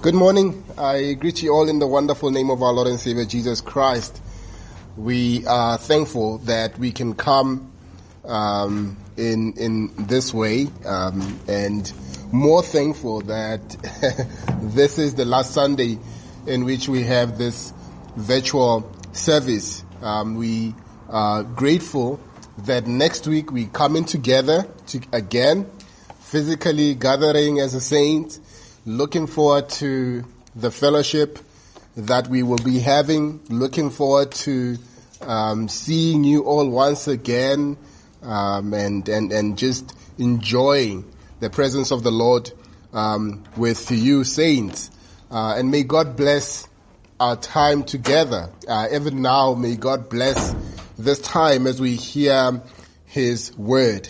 Good morning. I greet you all in the wonderful name of our Lord and Savior Jesus Christ. We are thankful that we can come um, in in this way, um, and more thankful that this is the last Sunday in which we have this virtual service. Um, we are grateful that next week we coming together to, again, physically gathering as a saint looking forward to the fellowship that we will be having. Looking forward to um, seeing you all once again, um, and and and just enjoying the presence of the Lord um, with you, saints. Uh, and may God bless our time together. Uh, even now, may God bless this time as we hear His word.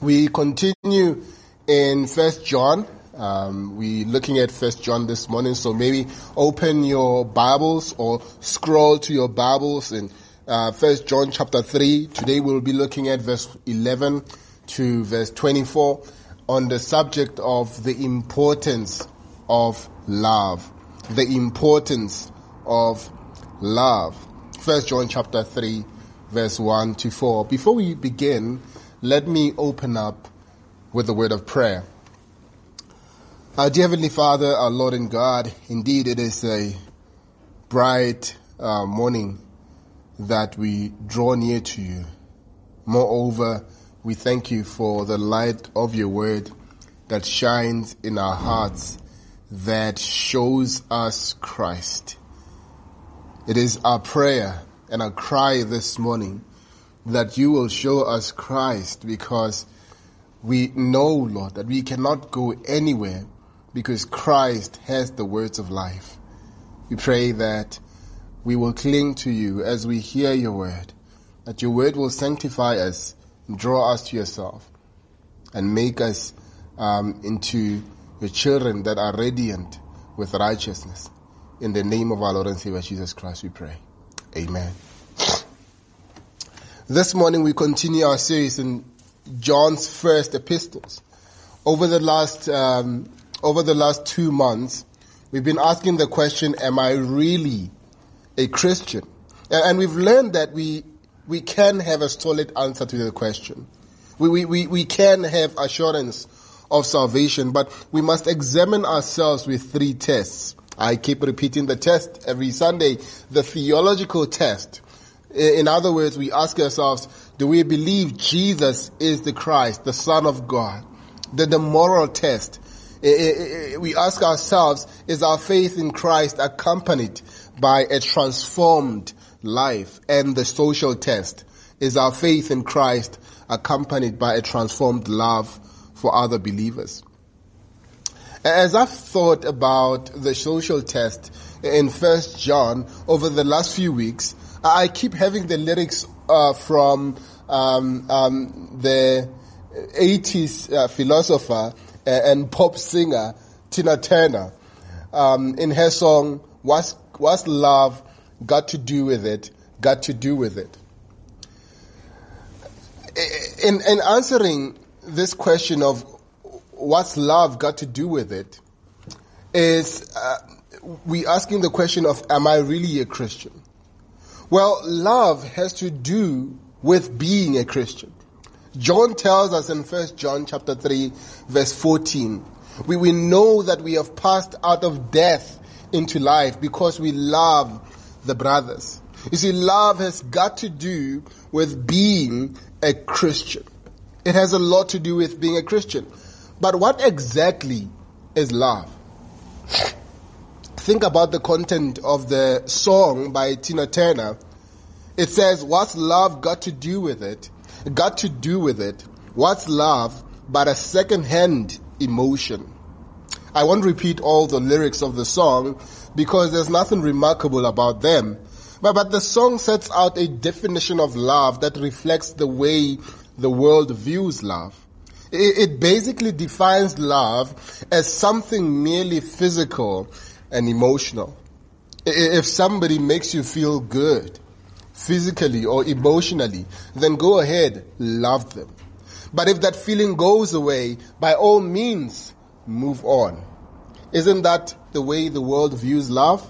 We continue in First John um, we're looking at First John this morning, so maybe open your Bibles or scroll to your Bibles in uh, First John chapter three. Today we'll be looking at verse 11 to verse 24 on the subject of the importance of love. The importance of love. First John chapter three, verse one to four. Before we begin, let me open up with a word of prayer. Our dear Heavenly Father, our Lord and God, indeed it is a bright uh, morning that we draw near to you. Moreover, we thank you for the light of your word that shines in our hearts, that shows us Christ. It is our prayer and our cry this morning that you will show us Christ because we know, Lord, that we cannot go anywhere because Christ has the words of life. We pray that we will cling to you as we hear your word, that your word will sanctify us draw us to yourself and make us um, into your children that are radiant with righteousness. In the name of our Lord and Savior Jesus Christ, we pray. Amen. This morning we continue our series in John's first epistles. Over the last um, over the last two months, we've been asking the question, am I really a Christian? And we've learned that we, we can have a solid answer to the question. We, we, we, we can have assurance of salvation, but we must examine ourselves with three tests. I keep repeating the test every Sunday, the theological test. In other words, we ask ourselves, do we believe Jesus is the Christ, the Son of God? The, the moral test we ask ourselves, is our faith in Christ accompanied by a transformed life? And the social test, is our faith in Christ accompanied by a transformed love for other believers? As I've thought about the social test in First John over the last few weeks, I keep having the lyrics uh, from um, um, the 80s uh, philosopher and pop singer Tina Turner um, in her song "What's What's Love Got to Do with It?" Got to do with it. In, in answering this question of what's love got to do with it, is uh, we asking the question of am I really a Christian? Well, love has to do with being a Christian. John tells us in 1 John chapter 3 verse 14, we, we know that we have passed out of death into life because we love the brothers. You see, love has got to do with being a Christian. It has a lot to do with being a Christian. But what exactly is love? Think about the content of the song by Tina Turner. It says, what's love got to do with it? Got to do with it? What's love but a second-hand emotion? I won't repeat all the lyrics of the song because there's nothing remarkable about them. But, but the song sets out a definition of love that reflects the way the world views love. It, it basically defines love as something merely physical and emotional. If somebody makes you feel good, physically or emotionally, then go ahead, love them. But if that feeling goes away, by all means, move on. Isn't that the way the world views love?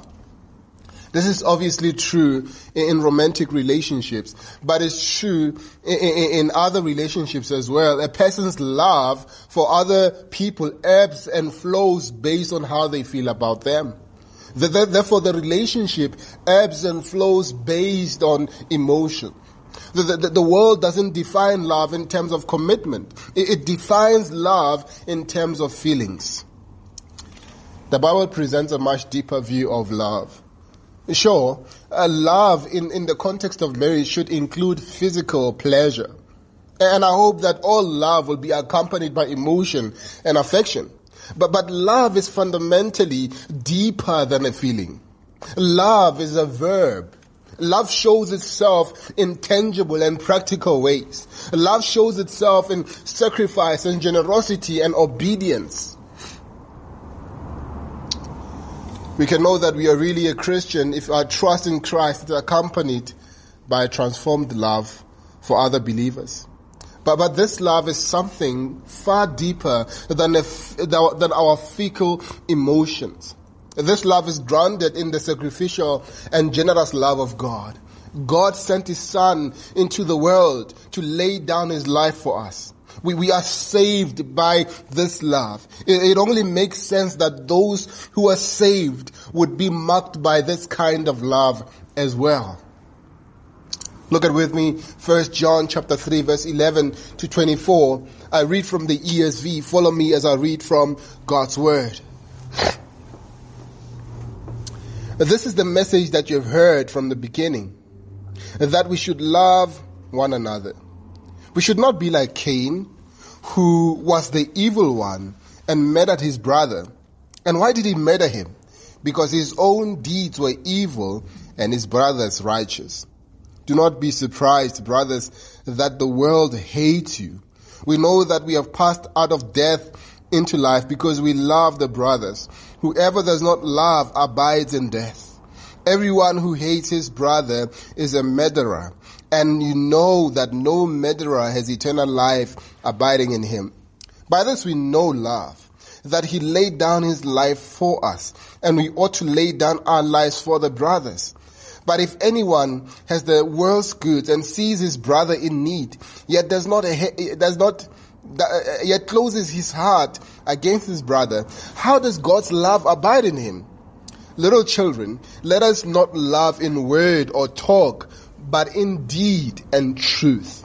This is obviously true in romantic relationships, but it's true in other relationships as well. A person's love for other people ebbs and flows based on how they feel about them. Therefore, the relationship ebbs and flows based on emotion. The, the, the, world doesn't define love in terms of commitment. It, it defines love in terms of feelings. The Bible presents a much deeper view of love. Sure, love in, in the context of marriage should include physical pleasure. And I hope that all love will be accompanied by emotion and affection. But, but love is fundamentally deeper than a feeling. Love is a verb. Love shows itself in tangible and practical ways. Love shows itself in sacrifice and generosity and obedience. We can know that we are really a Christian if our trust in Christ is accompanied by a transformed love for other believers. But, but this love is something far deeper than, than our fecal emotions. This love is grounded in the sacrificial and generous love of God. God sent His Son into the world to lay down His life for us. We, we are saved by this love. It, it only makes sense that those who are saved would be marked by this kind of love as well. Look at with me, 1 John chapter 3 verse 11 to 24. I read from the ESV. Follow me as I read from God's Word. This is the message that you've heard from the beginning. That we should love one another. We should not be like Cain, who was the evil one and murdered his brother. And why did he murder him? Because his own deeds were evil and his brother's righteous. Do not be surprised, brothers, that the world hates you. We know that we have passed out of death into life because we love the brothers. Whoever does not love abides in death. Everyone who hates his brother is a murderer, and you know that no murderer has eternal life abiding in him. By this we know love, that he laid down his life for us, and we ought to lay down our lives for the brothers. But if anyone has the world's goods and sees his brother in need, yet does not, eh, eh, does not, eh, yet closes his heart against his brother, how does God's love abide in him? Little children, let us not love in word or talk, but in deed and truth.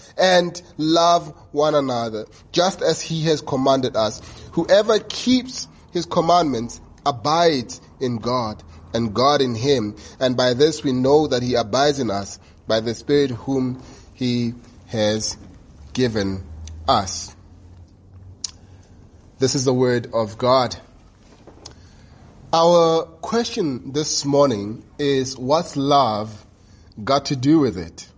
and love one another, just as he has commanded us. Whoever keeps his commandments abides in God, and God in him. And by this we know that he abides in us, by the Spirit whom he has given us. This is the word of God. Our question this morning is what's love got to do with it?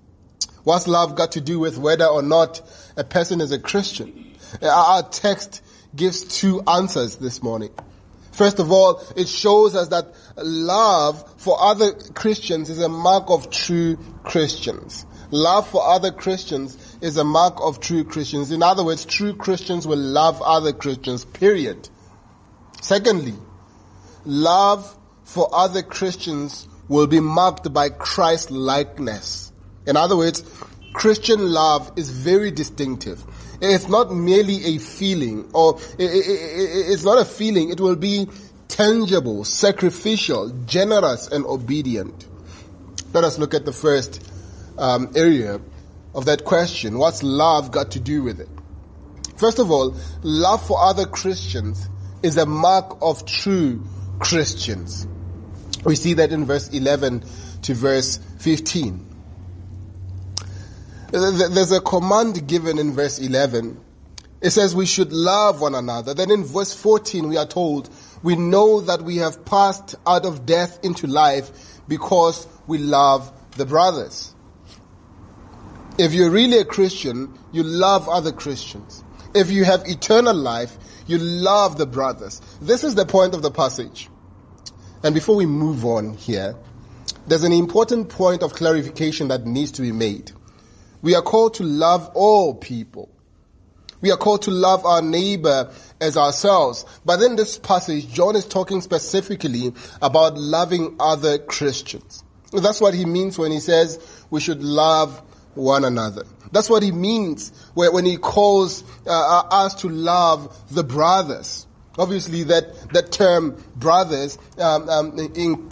What's love got to do with whether or not a person is a Christian? Uh, our text gives two answers this morning. First of all, it shows us that love for other Christians is a mark of true Christians. Love for other Christians is a mark of true Christians. In other words, true Christians will love other Christians, period. Secondly, love for other Christians will be marked by Christ likeness. In other words, Christian love is very distinctive. It's not merely a feeling or it's not a feeling. It will be tangible, sacrificial, generous and obedient. Let us look at the first um, area of that question. What's love got to do with it? First of all, love for other Christians is a mark of true Christians. We see that in verse 11 to verse 15. There's a command given in verse 11 It says we should love one another. Then in verse 14 we are told, we know that we have passed out of death into life because we love the brothers. If you're really a Christian, you love other Christians. If you have eternal life, you love the brothers. This is the point of the passage. And before we move on here, there's an important point of clarification that needs to be made. We are called to love all people. We are called to love our neighbor as ourselves. But in this passage, John is talking specifically about loving other Christians. That's what he means when he says we should love one another. That's what he means when he calls uh, us to love the brothers. Obviously, that, that term brothers um, um, in,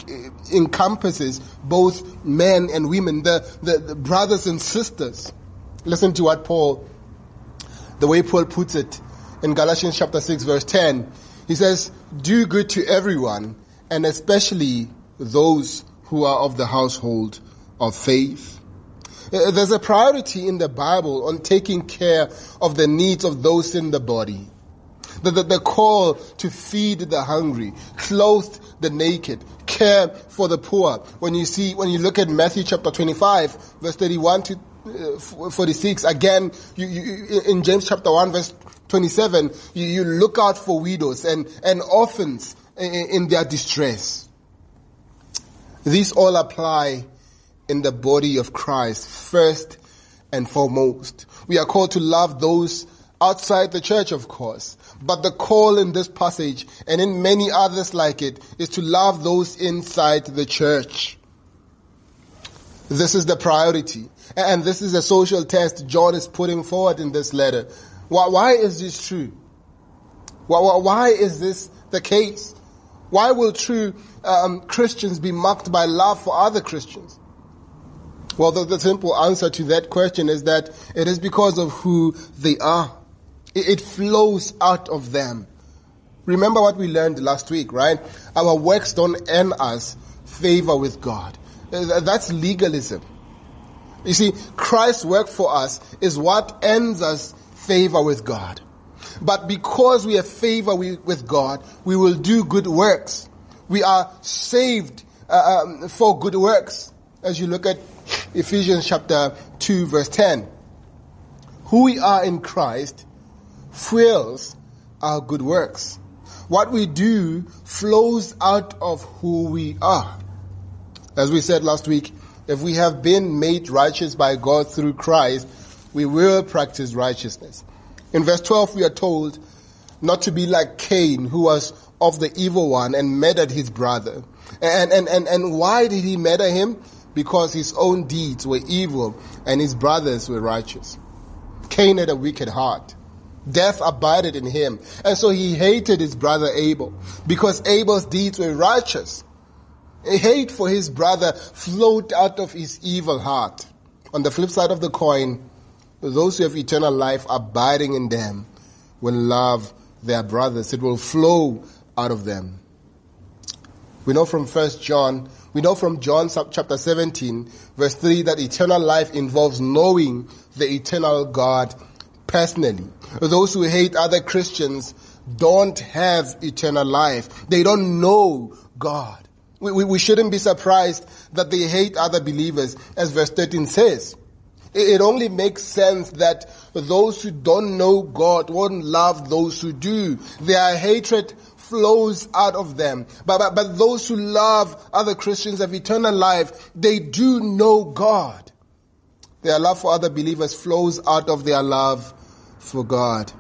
encompasses both men and women, the, the, the brothers and sisters. Listen to what Paul, the way Paul puts it in Galatians chapter 6 verse 10. He says, do good to everyone and especially those who are of the household of faith. Uh, there's a priority in the Bible on taking care of the needs of those in the body the, the, the call to feed the hungry, clothe the naked, care for the poor. When you see, when you look at Matthew chapter 25, verse 31 to uh, 46, again, you, you, in James chapter 1 verse 27, you, you look out for widows and, and orphans in, in their distress. These all apply in the body of Christ first and foremost. We are called to love those outside the church, of course. But the call in this passage and in many others like it is to love those inside the church. This is the priority. And this is a social test John is putting forward in this letter. Why, is this true? Why, why, is this the case? Why will true um, Christians be marked by love for other Christians? Well, the, the simple answer to that question is that it is because of who they are. It flows out of them. Remember what we learned last week, right? Our works don't earn us favor with God. Uh, that's legalism. You see, Christ's work for us is what earns us favor with God. But because we have favor with God, we will do good works. We are saved uh, um, for good works. As you look at Ephesians chapter 2 verse 10. Who we are in Christ fuels our good works. What we do flows out of who we are. As we said last week, if we have been made righteous by God through Christ, we will practice righteousness. In verse 12 we are told not to be like Cain who was of the evil one and murdered his brother. And, and, and, and why did he murder him? Because his own deeds were evil and his brothers were righteous. Cain had a wicked heart. Death abided in him. And so he hated his brother Abel because Abel's deeds were righteous. A hate for his brother flowed out of his evil heart. On the flip side of the coin, those who have eternal life abiding in them will love their brothers. It will flow out of them. We know from First John, we know from John chapter 17, verse 3 that eternal life involves knowing the eternal God personally. Those who hate other Christians don't have eternal life. They don't know God. We, we, we shouldn't be surprised that they hate other believers, as verse 13 says. It, it only makes sense that those who don't know God won't love those who do. Their hatred flows out of them. But, but, but those who love other Christians have eternal life. They do know God. Their love for other believers flows out of their love for God.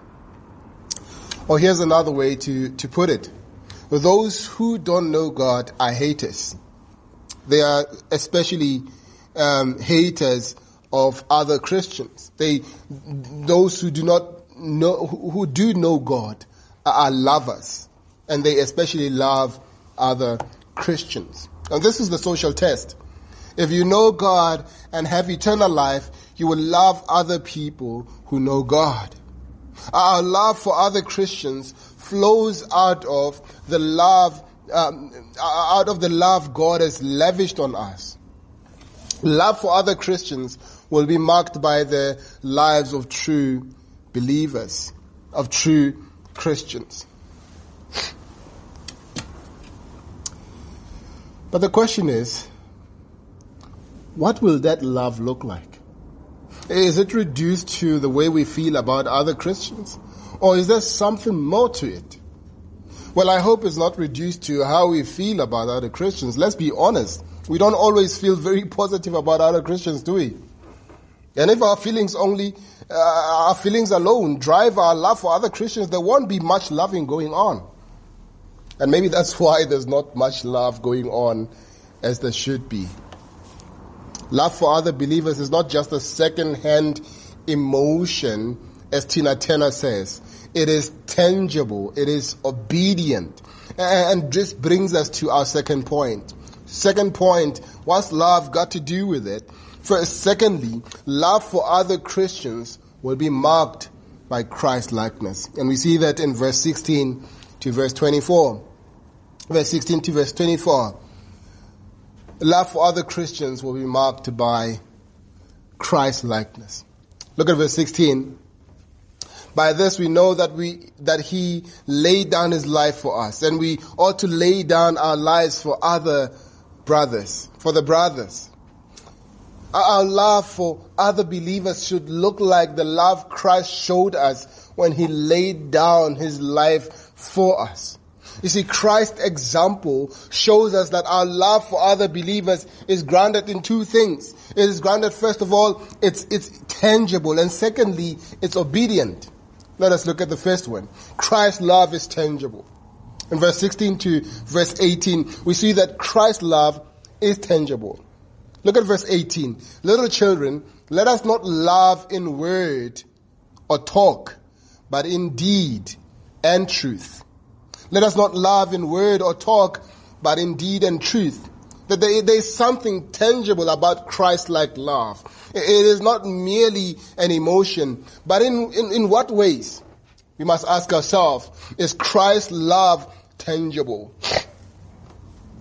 Or here's another way to, to put it. Those who don't know God are haters. They are especially um, haters of other Christians. They, those who do not know, who do know God are lovers. And they especially love other Christians. And this is the social test. If you know God and have eternal life, you will love other people who know God. Our love for other Christians flows out of the love, um, out of the love God has lavished on us. Love for other Christians will be marked by the lives of true believers. of true Christians. But the question is, what will that love look like? Is it reduced to the way we feel about other Christians? Or is there something more to it? Well, I hope it's not reduced to how we feel about other Christians. Let's be honest. We don't always feel very positive about other Christians, do we? And if our feelings only, uh, our feelings alone drive our love for other Christians, there won't be much loving going on. And maybe that's why there's not much love going on as there should be. Love for other believers is not just a second-hand emotion, as Tina Turner says. It is tangible. It is obedient. And this brings us to our second point. Second point, what's love got to do with it? First, secondly, love for other Christians will be marked by Christ likeness. And we see that in verse 16 to verse 24. Verse 16 to verse 24. Love for other Christians will be marked by Christ likeness. Look at verse 16. By this we know that we, that he laid down his life for us and we ought to lay down our lives for other brothers, for the brothers. Our love for other believers should look like the love Christ showed us when he laid down his life for us. You see, Christ's example shows us that our love for other believers is grounded in two things. It is grounded, first of all, it's, it's tangible, and secondly, it's obedient. Let us look at the first one. Christ's love is tangible. In verse 16 to verse 18, we see that Christ's love is tangible. Look at verse 18. Little children, let us not love in word or talk, but in deed and truth. Let us not love in word or talk, but in deed and truth. That there, there is something tangible about Christ-like love. It is not merely an emotion, but in, in, in what ways? We must ask ourselves, is Christ's love tangible?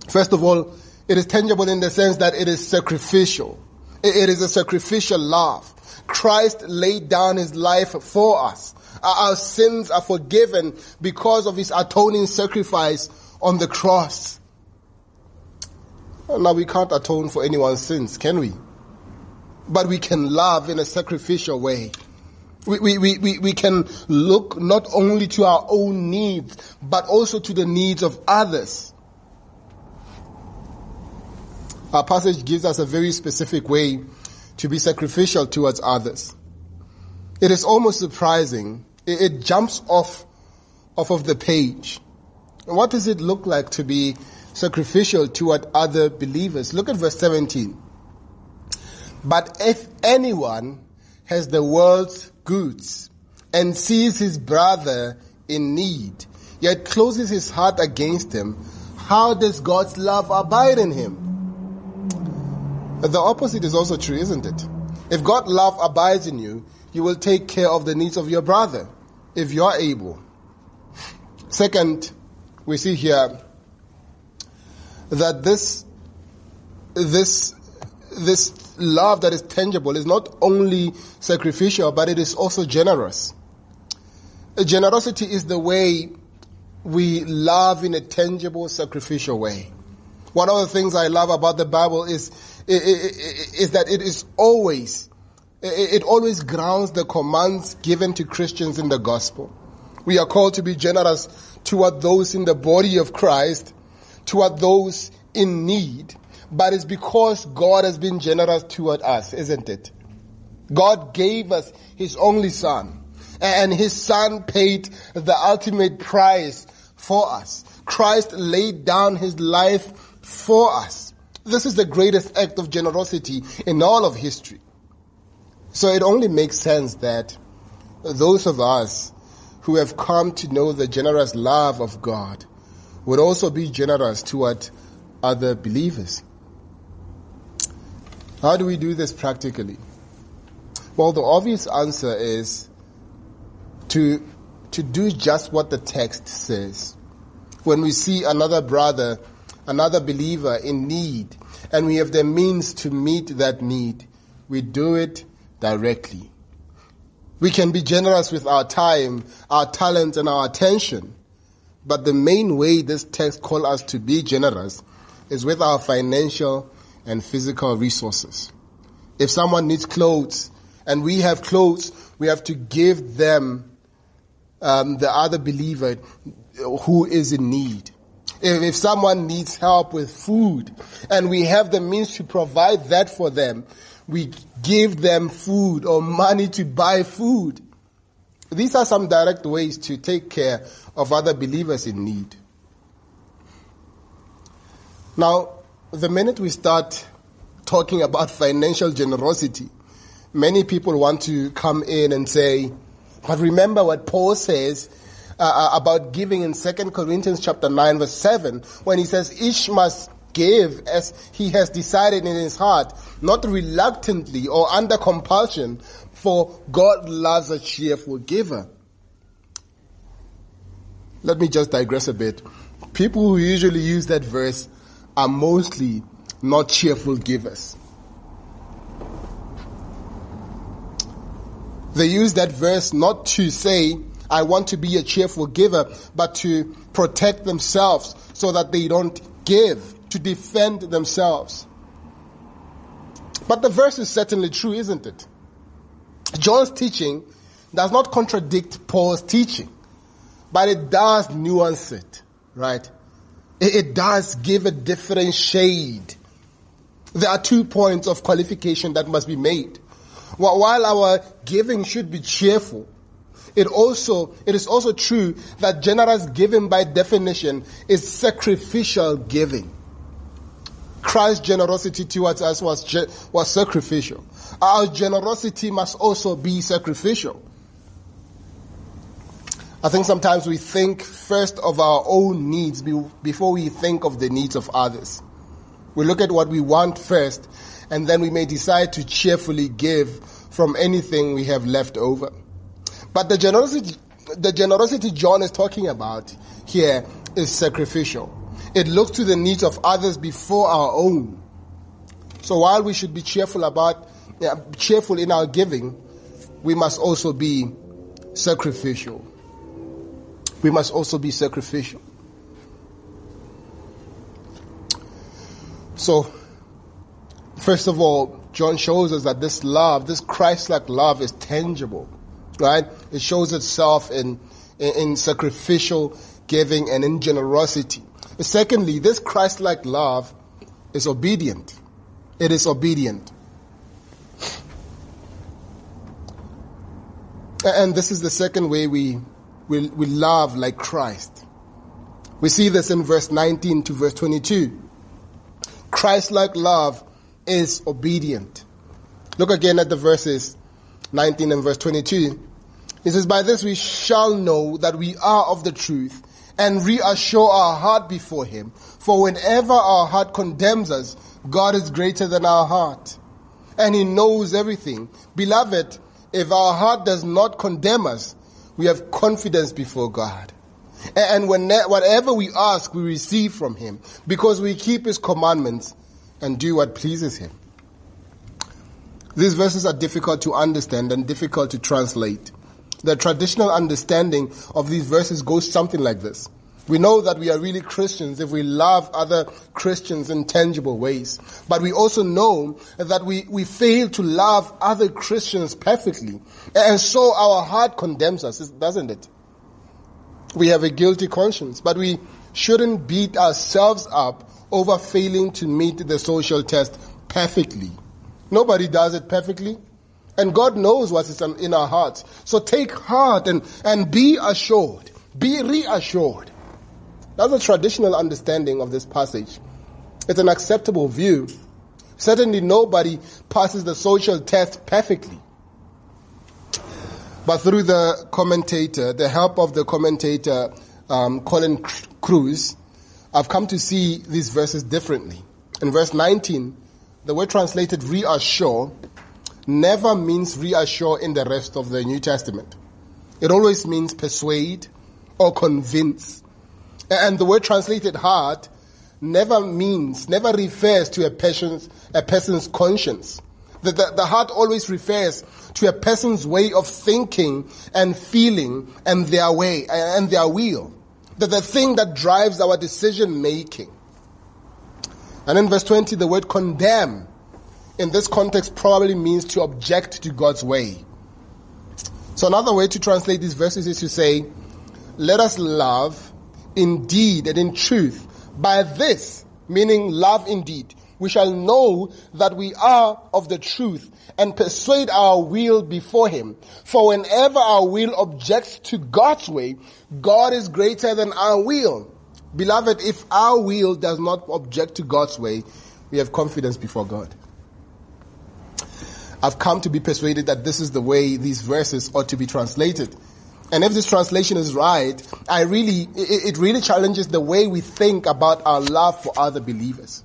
First of all, it is tangible in the sense that it is sacrificial. It is a sacrificial love. Christ laid down his life for us. Our sins are forgiven because of his atoning sacrifice on the cross. Now we can't atone for anyone's sins, can we? But we can love in a sacrificial way. We, we, we, we can look not only to our own needs, but also to the needs of others. Our passage gives us a very specific way to be sacrificial towards others. It is almost surprising it, it jumps off, off of the page. What does it look like to be sacrificial toward other believers? Look at verse 17. But if anyone has the world's goods and sees his brother in need, yet closes his heart against him, how does God's love abide in him? The opposite is also true, isn't it? If God's love abides in you, you will take care of the needs of your brother if you are able. Second, we see here that this, this, this love that is tangible is not only sacrificial, but it is also generous. Generosity is the way we love in a tangible, sacrificial way. One of the things I love about the Bible is, is that it is always it always grounds the commands given to Christians in the gospel. We are called to be generous toward those in the body of Christ, toward those in need, but it's because God has been generous toward us, isn't it? God gave us His only Son, and His Son paid the ultimate price for us. Christ laid down His life for us. This is the greatest act of generosity in all of history. So it only makes sense that those of us who have come to know the generous love of God would also be generous toward other believers. How do we do this practically? Well, the obvious answer is to, to do just what the text says. When we see another brother, another believer in need, and we have the means to meet that need, we do it directly. We can be generous with our time, our talent, and our attention. But the main way this text calls us to be generous is with our financial and physical resources. If someone needs clothes and we have clothes, we have to give them um, the other believer who is in need. If, if someone needs help with food and we have the means to provide that for them, we give them food or money to buy food. These are some direct ways to take care of other believers in need. Now, the minute we start talking about financial generosity, many people want to come in and say, but remember what Paul says uh, uh about giving in 2 Corinthians chapter 9 verse 7 when he says each must give as he has decided in his heart, not reluctantly or under compulsion, for God loves a cheerful giver. Let me just digress a bit. People who usually use that verse are mostly not cheerful givers. They use that verse not to say, I want to be a cheerful giver, but to protect themselves so that they don't give to defend themselves. But the verse is certainly true, isn't it? John's teaching does not contradict Paul's teaching, but it does nuance it, right? It, does give a different shade. There are two points of qualification that must be made. While our giving should be cheerful, it also, it is also true that generous giving by definition is sacrificial giving. Christ's generosity towards us was, was sacrificial. Our generosity must also be sacrificial. I think sometimes we think first of our own needs before we think of the needs of others. We look at what we want first, and then we may decide to cheerfully give from anything we have left over. But the generosity, the generosity John is talking about here is sacrificial. It looks to the needs of others before our own. So while we should be cheerful about, yeah, cheerful in our giving, we must also be sacrificial. We must also be sacrificial. So, first of all, John shows us that this love, this Christ-like love is tangible, right? It shows itself in, in, in sacrificial giving and in generosity. Secondly, this Christ-like love is obedient. It is obedient. And this is the second way we, we, we love like Christ. We see this in verse 19 to verse 22. Christ-like love is obedient. Look again at the verses 19 and verse 22. He says, By this we shall know that we are of the truth and reassure our heart before Him. For whenever our heart condemns us, God is greater than our heart. And He knows everything. Beloved, if our heart does not condemn us, we have confidence before God. And when, whatever we ask, we receive from Him because we keep His commandments and do what pleases Him. These verses are difficult to understand and difficult to translate. The traditional understanding of these verses goes something like this. We know that we are really Christians if we love other Christians in tangible ways. But we also know that we, we fail to love other Christians perfectly. And so our heart condemns us, doesn't it? We have a guilty conscience, but we shouldn't beat ourselves up over failing to meet the social test perfectly. Nobody does it perfectly. And God knows what is in our hearts. So take heart and, and be assured. Be reassured. That's a traditional understanding of this passage. It's an acceptable view. Certainly nobody passes the social test perfectly. But through the commentator, the help of the commentator, um, Colin Kruse, I've come to see these verses differently. In verse 19, the word translated reassure never means reassure in the rest of the New Testament. It always means persuade or convince. And the word translated heart never means, never refers to a person's, a person's conscience, The, the, the heart always refers to a person's way of thinking and feeling and their way and their will. The, the thing that drives our decision making. And in verse 20, the word condemn in this context probably means to object to God's way. So another way to translate these verses is to say, let us love in deed and in truth. By this, meaning love indeed, we shall know that we are of the truth and persuade our will before Him. For whenever our will objects to God's way, God is greater than our will. Beloved, if our will does not object to God's way, we have confidence before God. I've come to be persuaded that this is the way these verses ought to be translated. And if this translation is right, I really, it, really challenges the way we think about our love for other believers.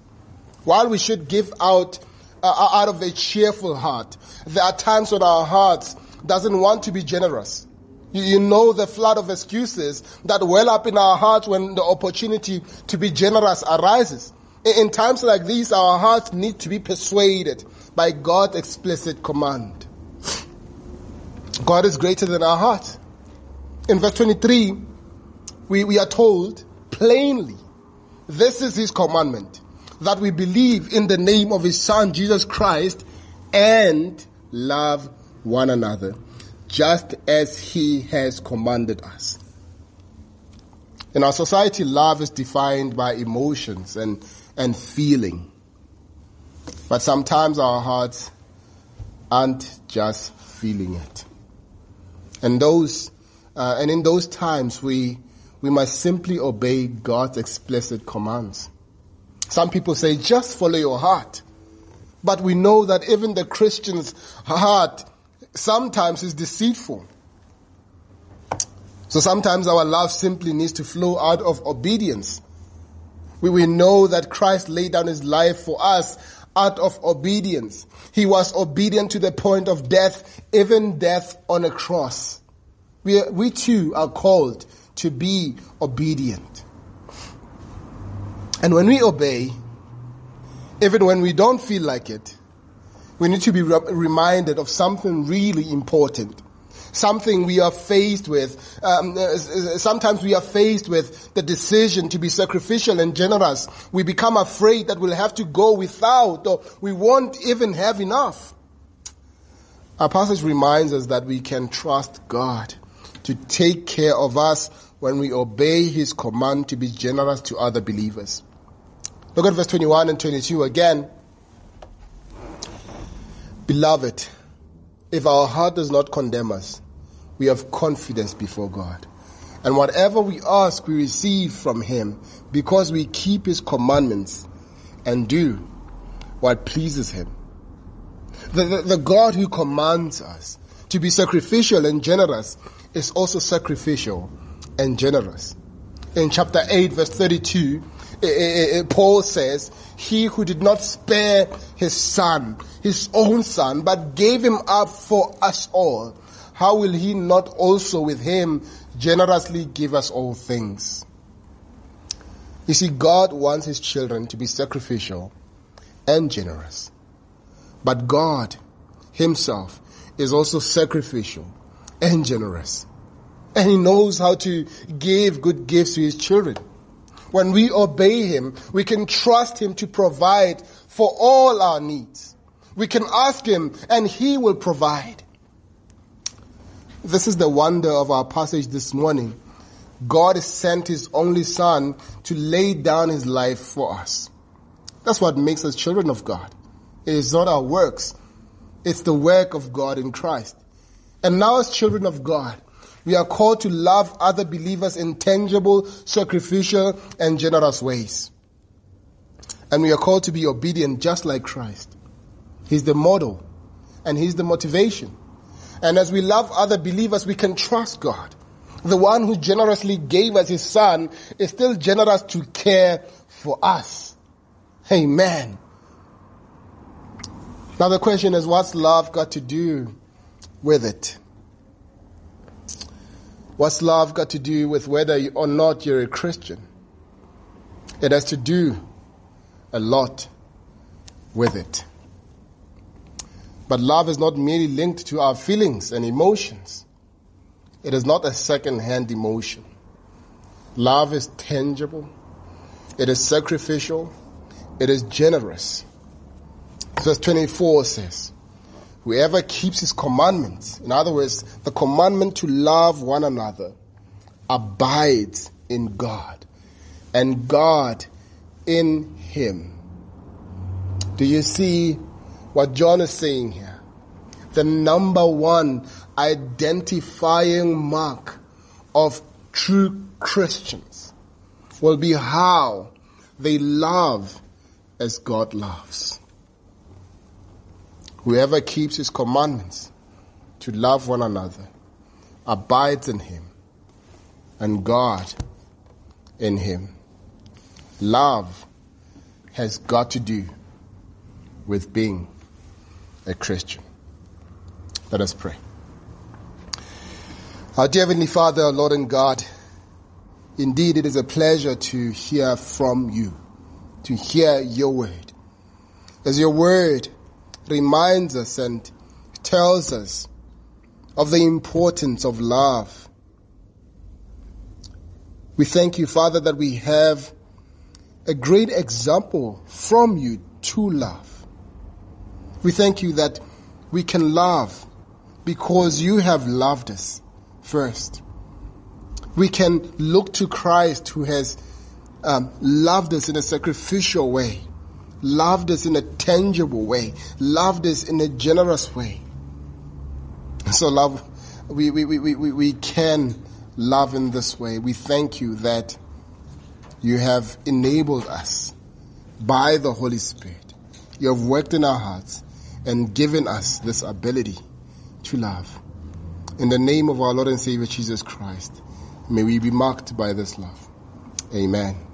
While we should give out uh, out of a cheerful heart, there are times when our hearts doesn't want to be generous. You, you know the flood of excuses that well up in our hearts when the opportunity to be generous arises. In, in times like these, our hearts need to be persuaded by God's explicit command. God is greater than our heart. In verse 23, we, we are told plainly, this is his commandment, that we believe in the name of his son, Jesus Christ, and love one another, just as he has commanded us. In our society, love is defined by emotions and, and feeling. But sometimes our hearts aren't just feeling it. And those uh, and in those times, we, we must simply obey God's explicit commands. Some people say, just follow your heart. But we know that even the Christian's heart sometimes is deceitful. So sometimes our love simply needs to flow out of obedience. We, we know that Christ laid down his life for us out of obedience. He was obedient to the point of death, even death on a cross we, we too are called to be obedient. And when we obey, even when we don't feel like it, we need to be re- reminded of something really important. Something we are faced with. Um, uh, sometimes we are faced with the decision to be sacrificial and generous. We become afraid that we'll have to go without or we won't even have enough. Our passage reminds us that we can trust God to take care of us when we obey his command to be generous to other believers. Look at verse 21 and 22 again. Beloved, if our heart does not condemn us, we have confidence before God. And whatever we ask, we receive from him because we keep his commandments and do what pleases him. The, the, the God who commands us to be sacrificial and generous is also sacrificial and generous. In chapter 8 verse 32, eh, eh, eh, Paul says, he who did not spare his son, his own son, but gave him up for us all, how will he not also with him generously give us all things? You see, God wants his children to be sacrificial and generous. But God himself is also sacrificial and generous. And he knows how to give good gifts to his children. When we obey him, we can trust him to provide for all our needs. We can ask him and he will provide. This is the wonder of our passage this morning. God sent his only son to lay down his life for us. That's what makes us children of God. It is not our works. It's the work of God in Christ. And now as children of God, we are called to love other believers in tangible, sacrificial, and generous ways. And we are called to be obedient just like Christ. He's the model and He's the motivation. And as we love other believers, we can trust God. The one who generously gave us His Son is still generous to care for us. Amen. Now the question is, what's love got to do with it? What's love got to do with whether or not you're a Christian? It has to do a lot with it. But love is not merely linked to our feelings and emotions. It is not a second-hand emotion. Love is tangible. It is sacrificial. It is generous. Verse 24 says, Whoever keeps his commandments, in other words, the commandment to love one another, abides in God, and God in him. Do you see what John is saying here? The number one identifying mark of true Christians will be how they love as God loves. Whoever keeps his commandments to love one another abides in him and God in him. Love has got to do with being a Christian. Let us pray. Our dear Heavenly Father, Lord and God, indeed it is a pleasure to hear from you, to hear your word. As your word reminds us and tells us of the importance of love. We thank you, Father, that we have a great example from you to love. We thank you that we can love because you have loved us first. We can look to Christ who has um, loved us in a sacrificial way loved us in a tangible way, loved us in a generous way. So love, we, we, we, we, we can love in this way. We thank you that you have enabled us by the Holy Spirit. You have worked in our hearts and given us this ability to love. In the name of our Lord and Savior Jesus Christ, may we be marked by this love. Amen.